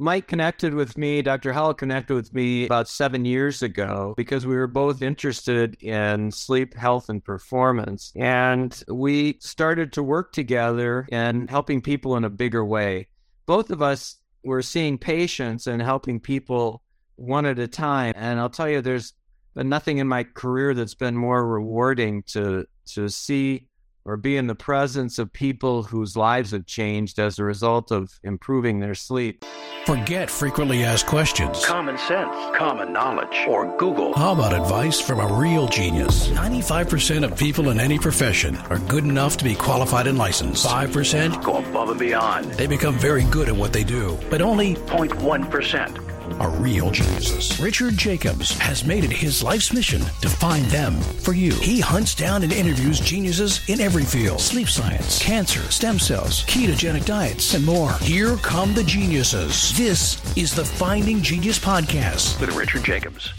Mike connected with me, Dr. Howell connected with me about seven years ago because we were both interested in sleep health and performance. And we started to work together in helping people in a bigger way. Both of us were seeing patients and helping people one at a time. And I'll tell you, there's been nothing in my career that's been more rewarding to to see or be in the presence of people whose lives have changed as a result of improving their sleep. Forget frequently asked questions. Common sense, common knowledge, or Google. How about advice from a real genius? 95% of people in any profession are good enough to be qualified and licensed. 5% go above and beyond. They become very good at what they do, but only 0.1% are real geniuses. Richard Jacobs has made it his life's mission to find them for you. He hunts down and interviews geniuses in every field sleep science, cancer, stem cells, ketogenic diets, and more. Here come the geniuses. This is the Finding Genius Podcast with Richard Jacobs.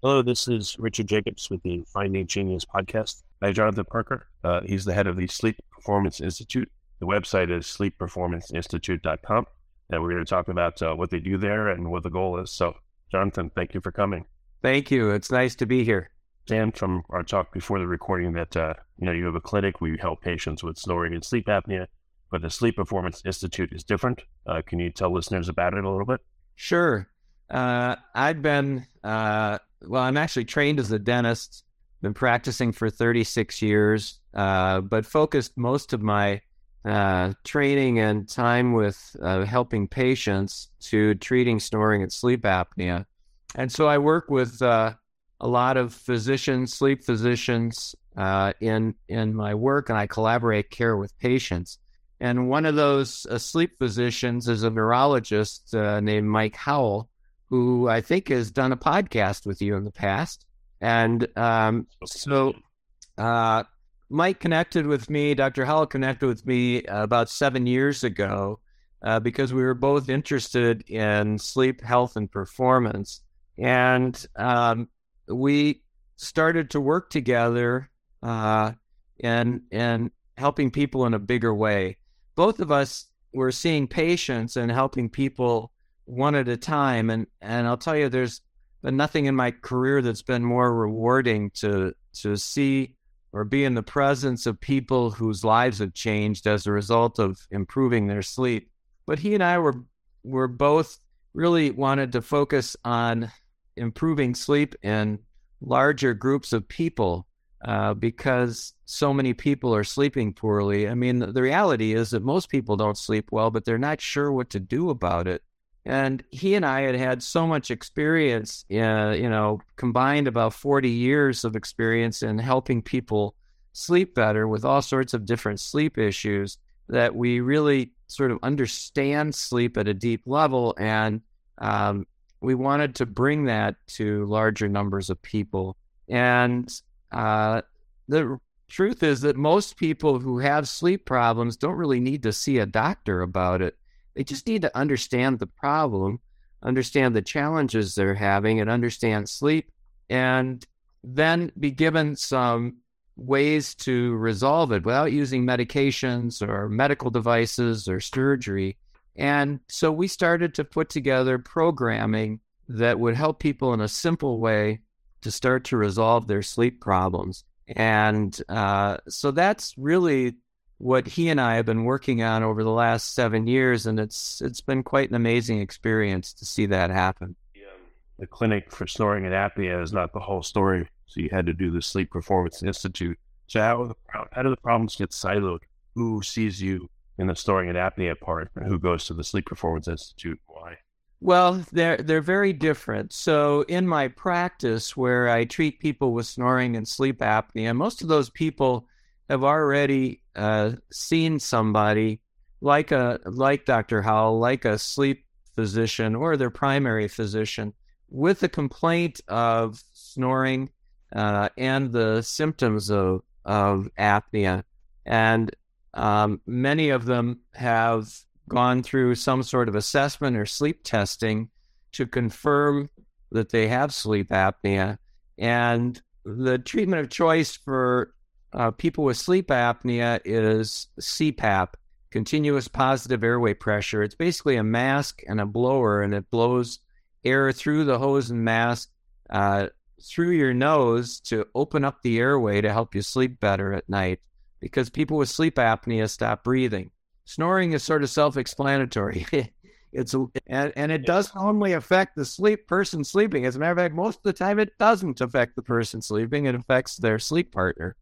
Hello, this is Richard Jacobs with the Finding Genius Podcast. Hi, Jonathan Parker. Uh, he's the head of the Sleep Performance Institute the website is sleepperformanceinstitute.com. And we're going to talk about uh, what they do there and what the goal is. So, Jonathan, thank you for coming. Thank you. It's nice to be here. Dan, from our talk before the recording, that uh, you know you have a clinic where you help patients with snoring and sleep apnea, but the Sleep Performance Institute is different. Uh, can you tell listeners about it a little bit? Sure. Uh, I've been uh, well. I'm actually trained as a dentist. Been practicing for 36 years, uh, but focused most of my uh, training and time with uh, helping patients to treating snoring and sleep apnea. And so I work with uh, a lot of physicians, sleep physicians uh, in in my work, and I collaborate care with patients. And one of those uh, sleep physicians is a neurologist uh, named Mike Howell, who I think has done a podcast with you in the past. And um, so Mike connected with me, Dr. Howell connected with me uh, about seven years ago uh, because we were both interested in sleep health and performance. And um, we started to work together uh, in, in helping people in a bigger way. Both of us were seeing patients and helping people one at a time. And, and I'll tell you, there's been nothing in my career that's been more rewarding to, to see or be in the presence of people whose lives have changed as a result of improving their sleep. But he and I were were both really wanted to focus on improving sleep in larger groups of people uh, because so many people are sleeping poorly. I mean, the, the reality is that most people don't sleep well, but they're not sure what to do about it. And he and I had had so much experience, uh, you know, combined about 40 years of experience in helping people sleep better with all sorts of different sleep issues that we really sort of understand sleep at a deep level. And um, we wanted to bring that to larger numbers of people. And uh, the truth is that most people who have sleep problems don't really need to see a doctor about it they just need to understand the problem, understand the challenges they're having, and understand sleep, and then be given some ways to resolve it without using medications or medical devices or surgery. And so we started to put together programming that would help people in a simple way to start to resolve their sleep problems. And uh, so that's really what he and I have been working on over the last seven years, and it's it's been quite an amazing experience to see that happen. The um, clinic for snoring and apnea is not the whole story, so you had to do the Sleep Performance Institute. So how how do the problems get siloed? Who sees you in the snoring and apnea part, and who goes to the Sleep Performance Institute? Why? Well, they're they're very different. So in my practice, where I treat people with snoring and sleep apnea, most of those people have already uh, seen somebody like a like Dr. Howell, like a sleep physician or their primary physician, with a complaint of snoring uh, and the symptoms of of apnea, and um, many of them have gone through some sort of assessment or sleep testing to confirm that they have sleep apnea, and the treatment of choice for uh, people with sleep apnea is CPAP. continuous positive airway pressure. It's basically a mask and a blower, and it blows air through the hose and mask uh, through your nose to open up the airway to help you sleep better at night. Because people with sleep apnea stop breathing. Snoring is sort of self-explanatory. it's and, and it doesn't only affect the sleep person sleeping. As a matter of fact, most of the time it doesn't affect the person sleeping. It affects their sleep partner.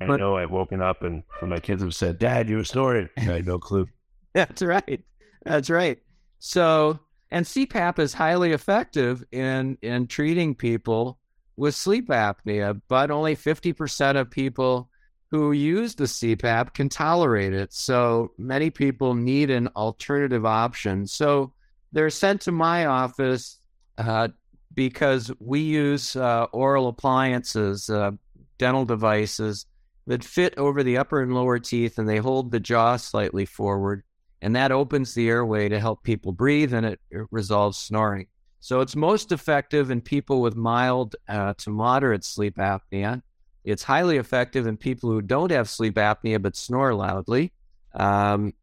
I But- know I've woken up and my kids have said, Dad, you were snoring. I had no clue. That's right. That's right. So, and CPAP is highly effective in in treating people with sleep apnea, but only 50% of people who use the CPAP can tolerate it. So, many people need an alternative option. So, they're sent to my office uh, because we use uh, oral appliances, uh, dental devices that fit over the upper and lower teeth and they hold the jaw slightly forward and that opens the airway to help people breathe and it, it resolves snoring. So it's most effective in people with mild uh, to moderate sleep apnea. It's highly effective in people who don't have sleep apnea but snore loudly. Um,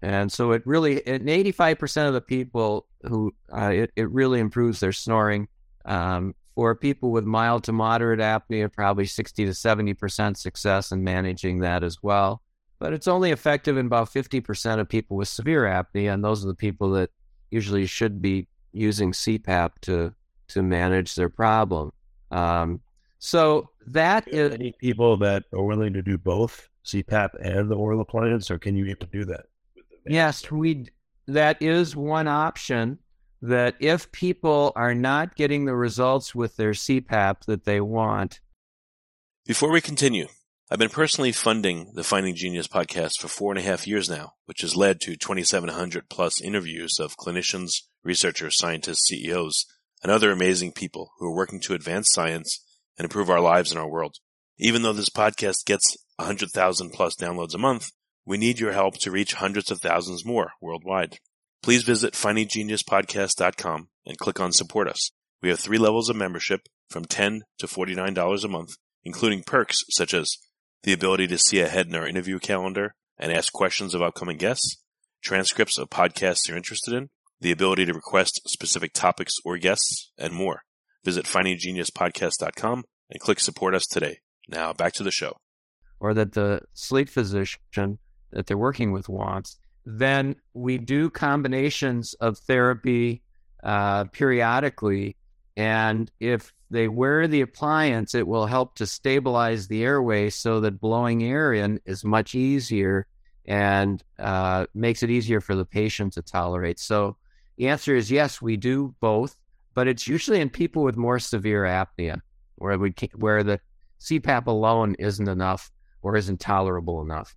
and so it really, in 85% of the people who, uh, it, it really improves their snoring. Um, for people with mild to moderate apnea, probably 60 to 70% success in managing that as well but it's only effective in about 50% of people with severe apnea and those are the people that usually should be using CPAP to to manage their problem. Um, so that is Any people that are willing to do both CPAP and the oral appliance, or can you even do that? yes, we that is one option that if people are not getting the results with their CPAP that they want, Before we continue, I've been personally funding the Finding Genius podcast for four and a half years now, which has led to 2,700 plus interviews of clinicians, researchers, scientists, CEOs, and other amazing people who are working to advance science and improve our lives and our world. Even though this podcast gets 100,000 plus downloads a month, we need your help to reach hundreds of thousands more worldwide. Please visit findinggeniuspodcast.com and click on support us. We have three levels of membership from 10 to $49 a month, including perks such as the ability to see ahead in our interview calendar and ask questions of upcoming guests, transcripts of podcasts you're interested in, the ability to request specific topics or guests, and more. Visit findinggeniuspodcast.com and click support us today. Now back to the show. or that the sleep physician that they're working with wants, then we do combinations of therapy uh, periodically. And if they wear the appliance, it will help to stabilize the airway so that blowing air in is much easier and uh, makes it easier for the patient to tolerate. So the answer is yes, we do both, but it's usually in people with more severe apnea where we where the CPAP alone isn't enough or isn't tolerable enough.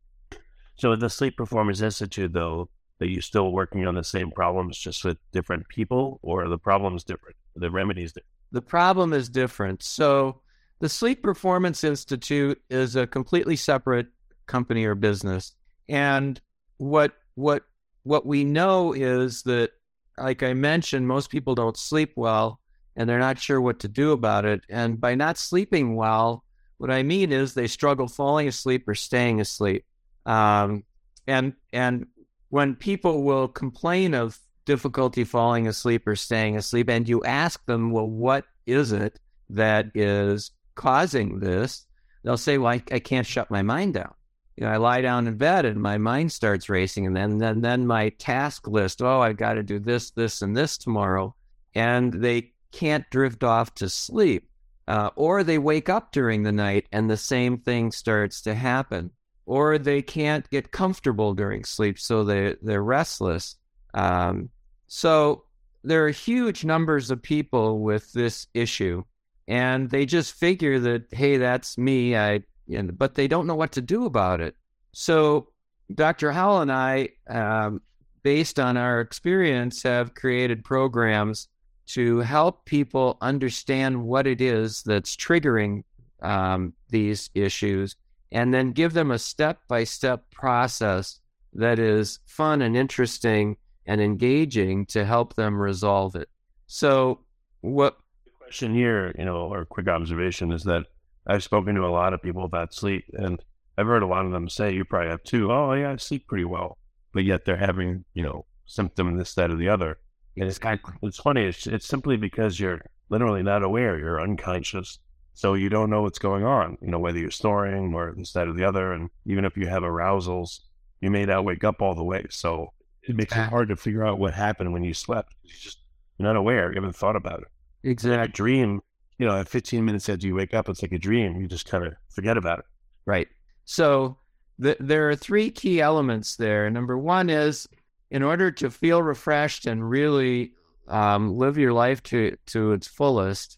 So, the Sleep Performance Institute, though, are you still working on the same problems just with different people, or the problems different? The remedies different? The problem is different. So, the Sleep Performance Institute is a completely separate company or business. And what what what we know is that like I mentioned, most people don't sleep well and they're not sure what to do about it. And by not sleeping well, what I mean is they struggle falling asleep or staying asleep. Um, and and when people will complain of difficulty falling asleep or staying asleep, and you ask them, well, what is it that is causing this? They'll say, well, I, I can't shut my mind down. You know, I lie down in bed and my mind starts racing, and then then then my task list. Oh, I've got to do this, this, and this tomorrow, and they can't drift off to sleep. Uh, or they wake up during the night and the same thing starts to happen. Or they can't get comfortable during sleep, so they they're restless. Um, so there are huge numbers of people with this issue, and they just figure that hey, that's me. I and, but they don't know what to do about it. So Dr. Howell and I, um, based on our experience, have created programs to help people understand what it is that's triggering um, these issues and then give them a step by step process that is fun and interesting and engaging to help them resolve it. So, what The question here, you know, or quick observation is that I've spoken to a lot of people about sleep, and I've heard a lot of them say, "You probably have too." Oh, yeah, I sleep pretty well. but yet they're having, you know, symptom this, that, or the other. And it's kind of, it's funny. It's, it's simply because you're literally not aware. You're unconscious. So you don't know what's going on, you know, whether you're snoring or this, that, or the other. And even if you have arousals, you may not wake up all the way. So it makes it hard to figure out what happened when you slept. You just, you're not aware. You haven't thought about it. Exactly. Dream, you know, 15 minutes after you wake up, it's like a dream. You just kind of forget about it. Right. So the, there are three key elements there. Number one is in order to feel refreshed and really um, live your life to, to its fullest,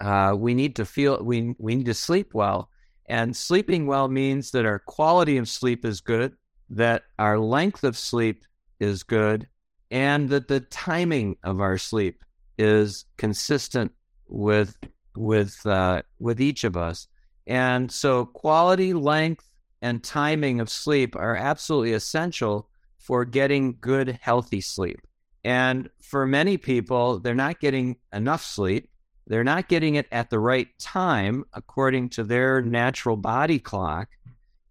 uh, we need to feel we we need to sleep well, and sleeping well means that our quality of sleep is good, that our length of sleep is good, and that the timing of our sleep is consistent with with uh, with each of us. And so, quality, length, and timing of sleep are absolutely essential for getting good, healthy sleep. And for many people, they're not getting enough sleep they're not getting it at the right time according to their natural body clock.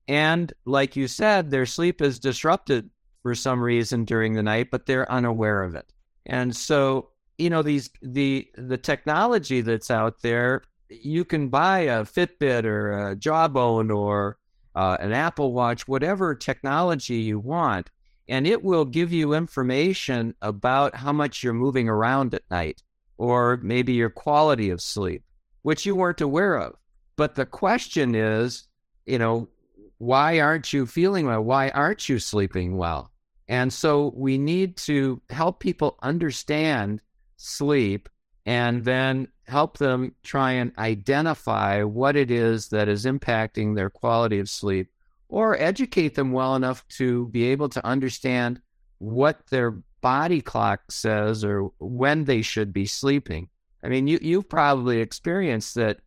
And like you said, their sleep is disrupted for some reason during the night, but they're unaware of it. And so, you know, these the the technology that's out there, you can buy a Fitbit or a Jawbone or uh, an Apple Watch, whatever technology you want, and it will give you information about how much you're moving around at night or maybe your quality of sleep, which you weren't aware of. But the question is, you know, why aren't you feeling well? Why aren't you sleeping well? And so we need to help people understand sleep and then help them try and identify what it is that is impacting their quality of sleep or educate them well enough to be able to understand what their body clock says or when they should be sleeping. I mean, you, you've probably experienced that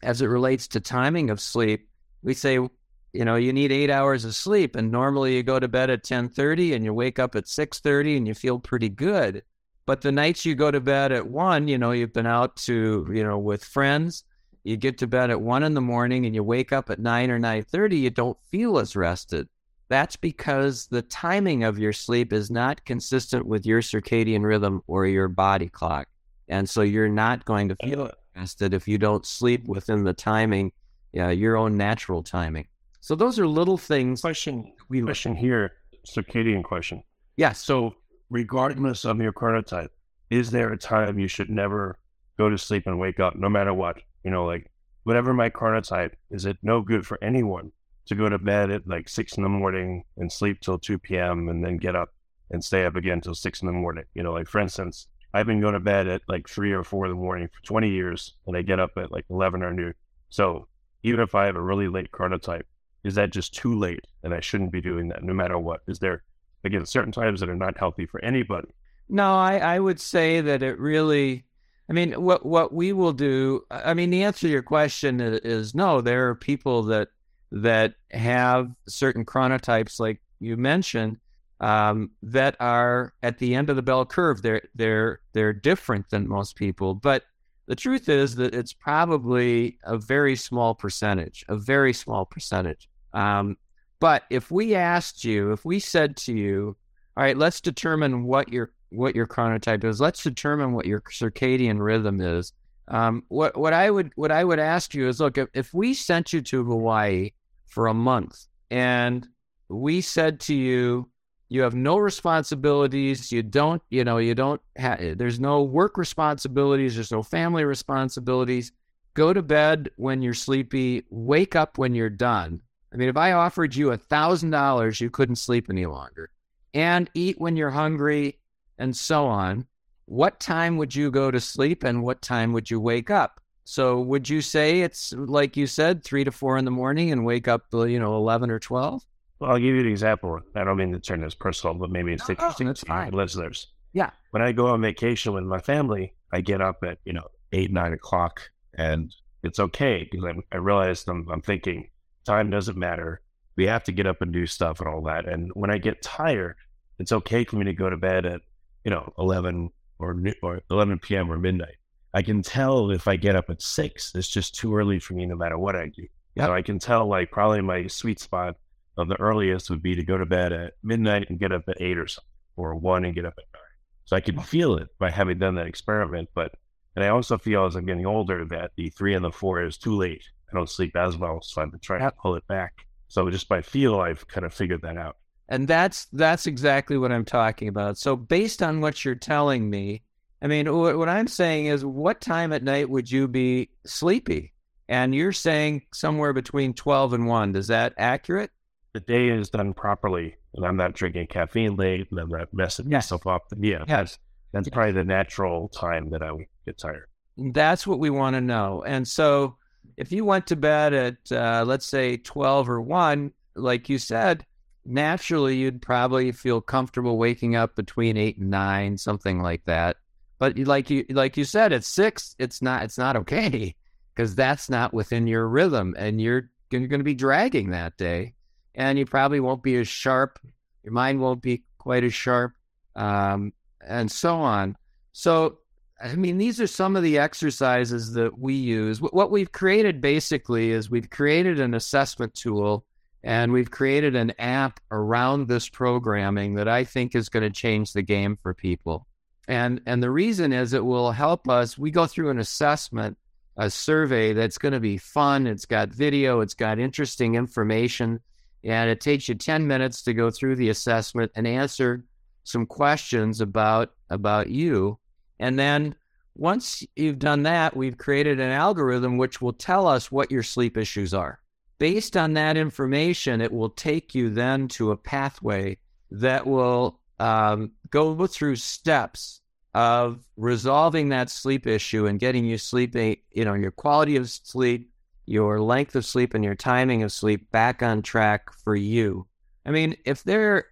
as it relates to timing of sleep. We say, you know, you need eight hours of sleep, and normally you go to bed at 10:30 and you wake up at 6:30 and you feel pretty good. But the nights you go to bed at one, you know, you've been out to, you know, with friends, you get to bed at one in the morning and you wake up at nine or 9:30, you don't feel as rested. That's because the timing of your sleep is not consistent with your circadian rhythm or your body clock. And so you're not going to feel uh. rested if you don't sleep within the timing, yeah, your own natural timing. So those are little things. Question, we question here, circadian question. Yes. So regardless of your chronotype, is there a time you should never go to sleep and wake up, no matter what? You know, like whatever my chronotype, is it no good for anyone to go to bed at like six in the morning and sleep till 2 p.m. and then get up and stay up again till six in the morning. You know, like for instance, I've been going to bed at like three or four in the morning for 20 years and I get up at like 11 or noon. So even if I have a really late chronotype, is that just too late? And I shouldn't be doing that no matter what. Is there, again, certain times that are not healthy for anybody? No, I, I would say that it really, I mean, what, what we will do, I mean, the answer to your question is, is no, there are people that that have certain chronotypes, like you mentioned, um, that are at the end of the bell curve. They're they're they're different than most people, but the truth is that it's probably a very small percentage, a very small percentage. Um, but if we asked you, if we said to you, all right, let's determine what your what your chronotype is. Let's determine what your circadian rhythm is. Um, what what I would what I would ask you is, look, if, if we sent you to Hawaii for a month. And we said to you, you have no responsibilities. You don't, you know, you don't have, there's no work responsibilities. There's no family responsibilities. Go to bed when you're sleepy. Wake up when you're done. I mean, if I offered you a thousand dollars, you couldn't sleep any longer and eat when you're hungry and so on. What time would you go to sleep and what time would you wake up? So would you say it's like you said, three to four in the morning and wake up, uh, you know, eleven or twelve? Well, I'll give you an example. I don't mean to turn this personal, but maybe it's no, interesting no, to listeners. Yeah. When I go on vacation with my family, I get up at you know eight nine o'clock, and it's okay because I, I realize I'm, I'm thinking time doesn't matter. We have to get up and do stuff and all that. And when I get tired, it's okay for me to go to bed at you know eleven or or eleven p.m. or midnight I can tell if I get up at six, it's just too early for me no matter what I do. Yep. So I can tell like probably my sweet spot of the earliest would be to go to bed at midnight and get up at eight or something, or one and get up at nine. So I can feel it by having done that experiment. But and I also feel as I'm getting older that the three and the four is too late. I don't sleep as well, so I've been trying to pull it back. So just by feel, I've kind of figured that out. And that's that's exactly what I'm talking about. So based on what you're telling me, I mean, what, what I'm saying is, what time at night would you be sleepy? And you're saying somewhere between 12 and 1. Is that accurate? The day is done properly, and I'm not drinking caffeine late, and I'm not messing Yes. myself up. Yeah, that's that's probably the natural time that I would get tired. That's what we want to know. And so if you went to bed at, uh, let's say, 12 or 1, like you said, naturally you'd probably feel comfortable waking up between 8 and 9, something like that. But like you like you said, at 6, it's not it's not okay because that's not within your rhythm and you're you're going to be dragging that day and you probably won't be as sharp. Your mind won't be quite as sharp um, and so on. So I mean, these are some of the exercises that we use. What we've created basically is we've created an assessment tool and we've created an app around this programming that I think is going to change the game for people. And and the reason is it will help us. We go through an assessment, a survey that's going to be fun. It's got video, it's got interesting information, and it takes you 10 minutes to go through the assessment and answer some questions about about you and then once you've done that, we've created an algorithm which will tell us what your sleep issues are. Based on that information, it will take you then to a pathway that will um, go through steps of resolving that sleep issue and getting you sleeping, you know, your quality of sleep, your length of sleep, and your timing of sleep back on track for you. I mean, if there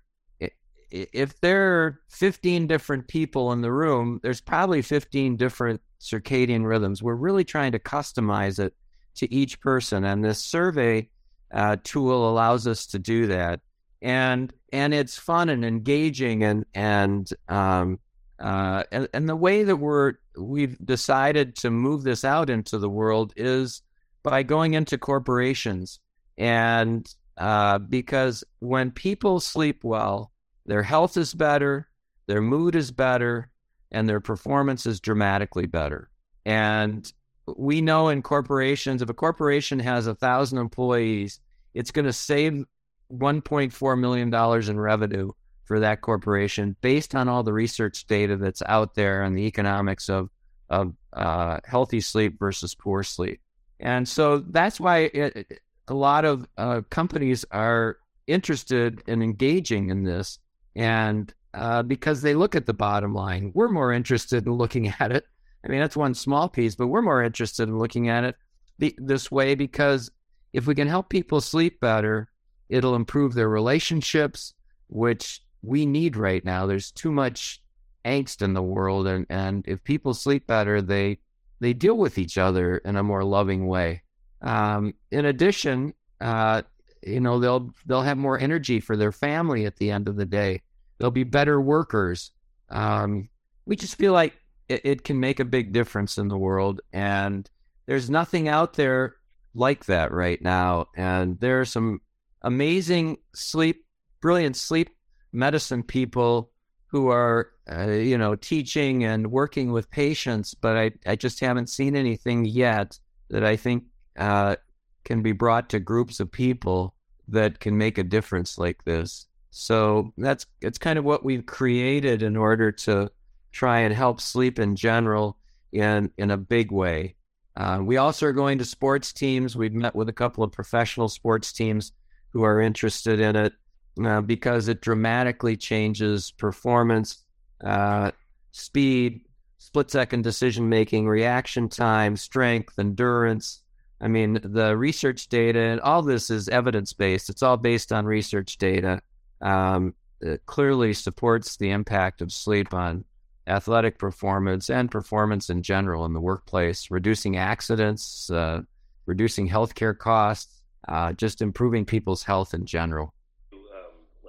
if there are 15 different people in the room, there's probably 15 different circadian rhythms. We're really trying to customize it to each person, and this survey uh, tool allows us to do that. And and it's fun and engaging, and and um, uh, and, and the way that we're we've decided to move this out into the world is by going into corporations, and uh, because when people sleep well their health is better, their mood is better, and their performance is dramatically better. And we know in corporations, if a corporation has a thousand employees, it's going to save $1.4 million in revenue for that corporation based on all the research data that's out there and the economics of, of uh, healthy sleep versus poor sleep. And so that's why it, a lot of uh, companies are interested in engaging in this and uh, because they look at the bottom line, we're more interested in looking at it. I mean, that's one small piece, but we're more interested in looking at it the, this way because if we can help people sleep better, it'll improve their relationships, which we need right now. There's too much angst in the world, and, and if people sleep better, they they deal with each other in a more loving way. Um, in addition, uh, you know they'll they'll have more energy for their family at the end of the day they'll be better workers um, we just feel like it, it can make a big difference in the world and there's nothing out there like that right now and there are some amazing sleep brilliant sleep medicine people who are uh, you know teaching and working with patients but I, I just haven't seen anything yet that i think uh, can be brought to groups of people that can make a difference like this. So that's it's kind of what we've created in order to try and help sleep in general in in a big way. Uh, we also are going to sports teams. We've met with a couple of professional sports teams who are interested in it uh, because it dramatically changes performance, uh, speed, split second decision making, reaction time, strength, endurance. I mean, the research data and all this is evidence based. It's all based on research data. Um, it clearly supports the impact of sleep on athletic performance and performance in general in the workplace, reducing accidents, uh, reducing healthcare costs, uh, just improving people's health in general.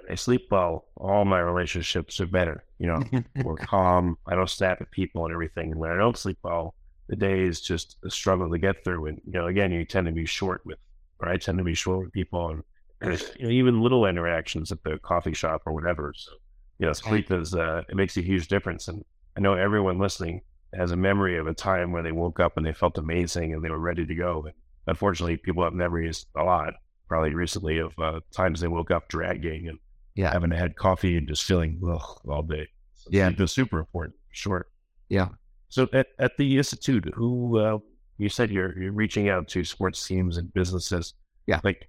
I sleep well, all my relationships are better. You know, we're calm. I don't snap at people and everything. And when I don't sleep well, the day is just a struggle to get through. And you know, again, you tend to be short with, or I tend to be short with people, and you know, even little interactions at the coffee shop or whatever. So, you know, sleep is uh, it makes a huge difference. And I know everyone listening has a memory of a time where they woke up and they felt amazing and they were ready to go. And unfortunately, people have memories a lot, probably recently, of uh, times they woke up dragging and Yeah. haven't had coffee and just feeling ugh, all day. So Yeah. is super important. Sure. Yeah. So at, at the institute, who uh, you said you're you're reaching out to sports teams and businesses. Yeah. Like,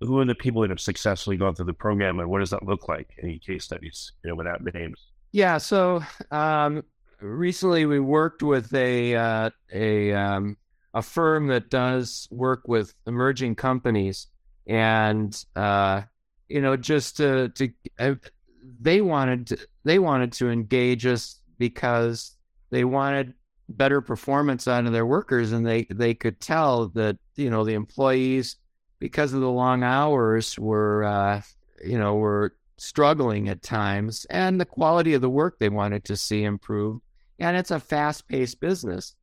who are the people that have successfully gone through the program, and what does that look like? Any case studies, you know, without names? Yeah. So um, recently we worked with a uh, a um, a firm that does work with emerging companies, and uh, you know, just to to uh, they wanted to, they wanted to engage us because they wanted better performance out of their workers, and they they could tell that you know the employees because of the long hours were uh, you know were struggling at times and the quality of the work they wanted to see improve. And it's a fast paced business.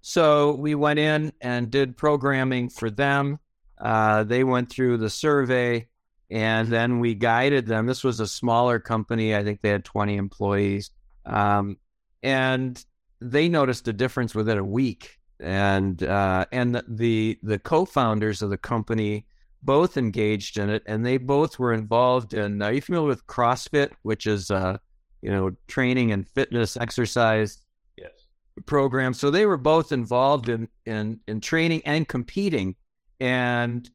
So we went in and did programming for them. Uh, they went through the survey and then we guided them. This was a smaller company. I think they had 20 employees. Um, and they noticed a difference within a week. And uh, and the, the the co-founders of the company both engaged in it, and they both were involved in. Are you familiar with CrossFit, which is uh, you know training and fitness exercise Yes. program? So they were both involved in in in training and competing. And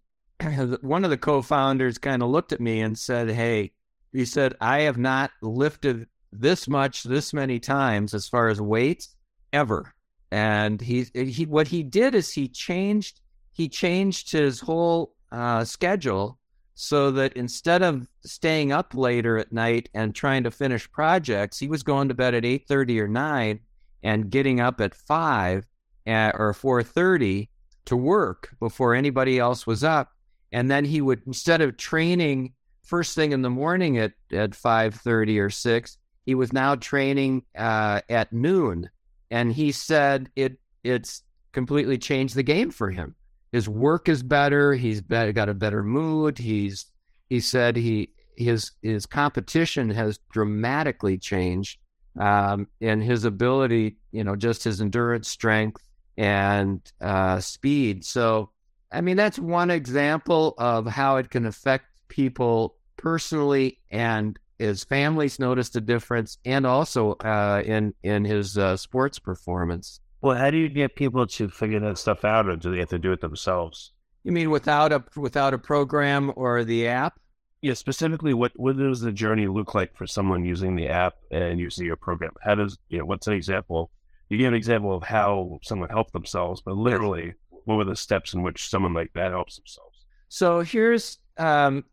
one of the co-founders kind of looked at me and said, "Hey," he said, "I have not lifted this much this many times as far as weight ever." And he he what he did is he changed he changed his whole uh, schedule so that instead of staying up later at night and trying to finish projects, he was going to bed at eight thirty or nine and getting up at five at, or four thirty to work before anybody else was up. And then he would instead of training first thing in the morning at at five thirty or six, he was now training uh, at noon. And he said it it's completely changed the game for him his work is better. He's be- got a better mood. He's he said he his his competition has dramatically changed, um, and his ability, you know, just his endurance, strength, and uh, speed. So, I mean, that's one example of how it can affect people personally, and his families noticed a difference, and also uh, in in his uh, sports performance. Well, how do you get people to figure that stuff out, or do they have to do it themselves? You mean without a without a program or the app? Yeah, specifically, what what does the journey look like for someone using the app and using your program? How does you know what's an example? You gave an example of how someone helped themselves, but literally, what were the steps in which someone like that helps themselves? So here's um,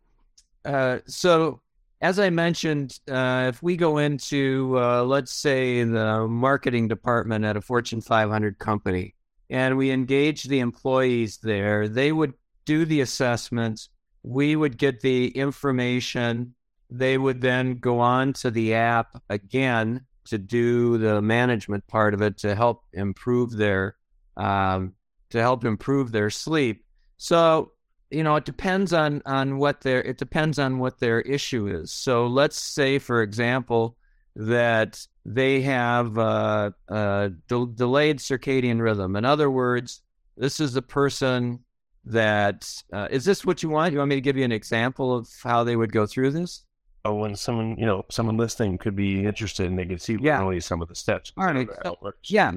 uh, so as I mentioned, uh, if we go into uh, let's say the marketing department at a Fortune 500 company, and we engage the employees there, they would do the assessments. We would get the information. They would then go on to the app again to do the management part of it to help improve their um, to help improve their sleep. So you know it depends on on what their it depends on what their issue is. So let's say, for example, that they have uh, uh, de- delayed circadian rhythm. In other words, this is a person that uh, is this what you want? You want me to give you an example of how they would go through this? Oh, when someone you know someone listening could be interested and they can see Yeah. some of the steps. All right, works. Yeah.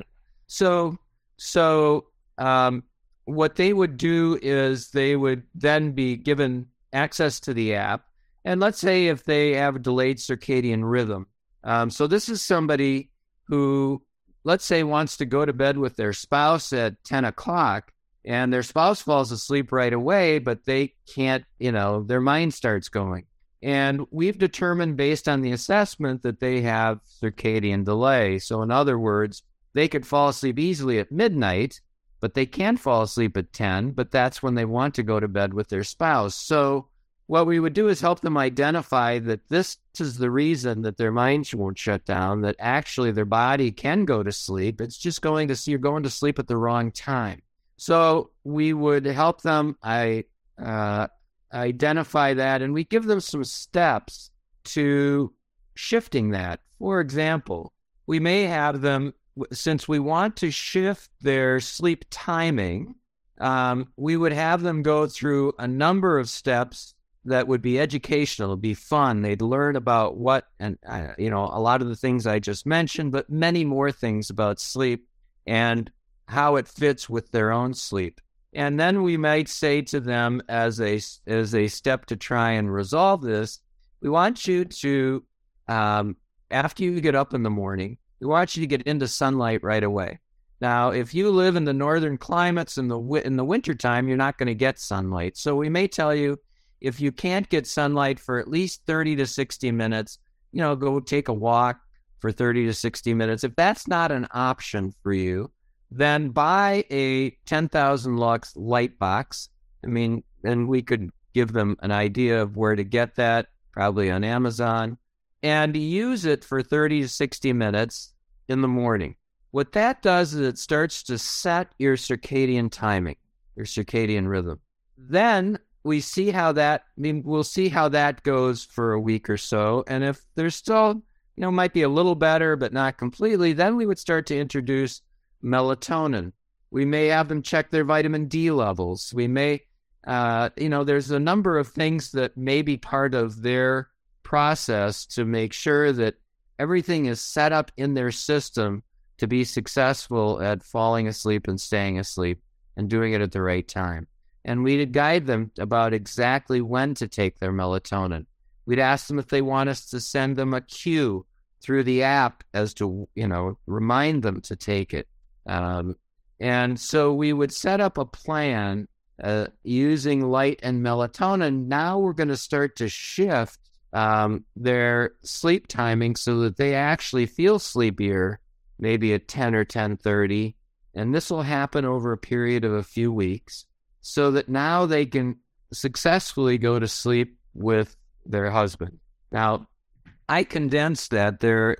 So, so um, what they would do is they would then be given access to the app, and let's say if they have a delayed circadian rhythm. Um, so this is somebody who, let's say, wants to go to bed with their spouse at ten o'clock, and their spouse falls asleep right away, but they can't. You know, their mind starts going. And we've determined based on the assessment that they have circadian delay. So, in other words, they could fall asleep easily at midnight, but they can fall asleep at 10, but that's when they want to go to bed with their spouse. So, what we would do is help them identify that this is the reason that their minds won't shut down, that actually their body can go to sleep. It's just going to you're going to sleep at the wrong time. So, we would help them. I, uh, identify that and we give them some steps to shifting that. For example, we may have them, since we want to shift their sleep timing, um, we would have them go through a number of steps that would be educational, It'd be fun. They'd learn about what, and uh, you know, a lot of the things I just mentioned, but many more things about sleep and how it fits with their own sleep. And then we might say to them as a as a step to try and resolve this, we want you to, um, after you get up in the morning, we want you to get into sunlight right away. Now, if you live in the northern climates in the in the wintertime, you're not going to get sunlight. So we may tell you if you can't get sunlight for at least 30 to 60 minutes, you know, go take a walk for 30 to 60 minutes. If that's not an option for you, then buy a 10,000 lux light box. I mean, and we could give them an idea of where to get that, probably on Amazon, and use it for 30 to 60 minutes in the morning. What that does is it starts to set your circadian timing, your circadian rhythm. Then we see how that I mean we'll see how that goes for a week or so. And if there's still, you know, might be a little better, but not completely, then we would start to introduce melatonin. We may have them check their vitamin D levels. We may, uh, you know, there's a number of things that may be part of their process to make sure that everything is set up in their system to be successful at falling asleep and staying asleep and doing it at the right time. And we'd guide them about exactly when to take their melatonin. We'd ask them if they want us to send them a cue through the app as to, you know, remind them to take it. Um, and so we would set up a plan uh, using light and melatonin. Now we're going to start to shift um, their sleep timing so that they actually feel sleepier, maybe at 10 or 10:30, and this will happen over a period of a few weeks, so that now they can successfully go to sleep with their husband. Now, I condensed that there,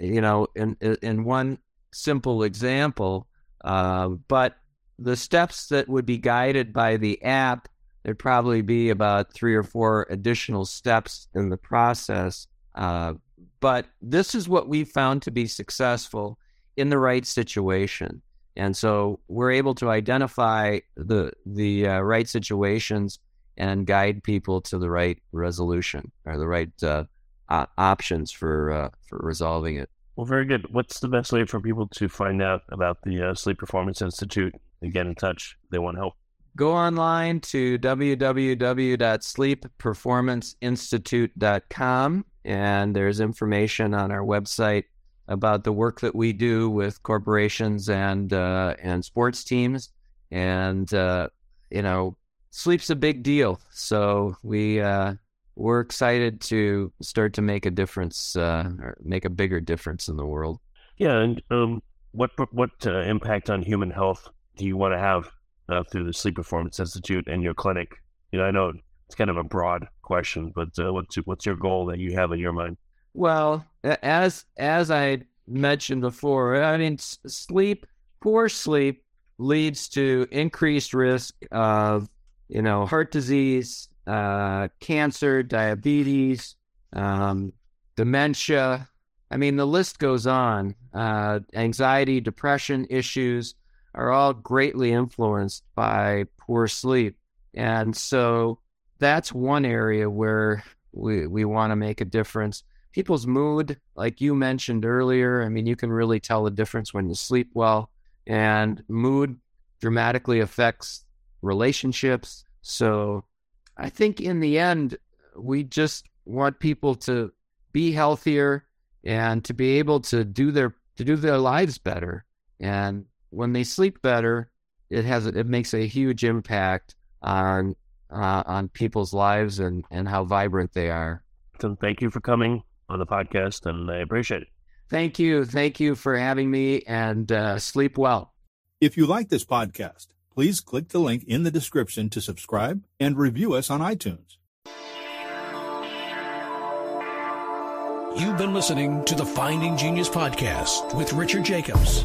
you know, in in one simple example. Uh, but the steps that would be guided by the app, there'd probably be about three or four additional steps in the process. Uh, but this is what we found to be successful in the right situation. And so we're able to identify the the uh, right situations and guide people to the right resolution or the right uh, options for uh, for resolving it. Well, very good. What's the best way for people to find out about the uh, Sleep Performance Institute and get in touch? They want help. Go online to www.sleepperformanceinstitute.com, and there's information on our website about the work that we do with corporations and uh, and sports teams. And uh, you know, sleep's a big deal, so we uh, we're excited to start to make a difference, uh, or make a bigger difference in the world. Yeah, and um, what what uh, impact on human health do you want to have uh, through the Sleep Performance Institute and your clinic? You know, I know it's kind of a broad question, but uh, what's what's your goal that you have in your mind? Well, as as I mentioned before, I mean, sleep, poor sleep leads to increased risk of you know heart disease, uh, cancer, diabetes, um, dementia. I mean, the list goes on. Uh, anxiety, depression issues are all greatly influenced by poor sleep. And so that's one area where we, we want to make a difference. People's mood, like you mentioned earlier, I mean, you can really tell the difference when you sleep well, and mood dramatically affects relationships. So I think in the end, we just want people to be healthier and to be able to do their to do their lives better. And when they sleep better, it has it makes a huge impact on uh, on people's lives and and how vibrant they are. So thank you for coming on the podcast, and I appreciate it. Thank you, thank you for having me, and uh, sleep well. If you like this podcast please click the link in the description to subscribe and review us on iTunes. You've been listening to the Finding Genius podcast with Richard Jacobs.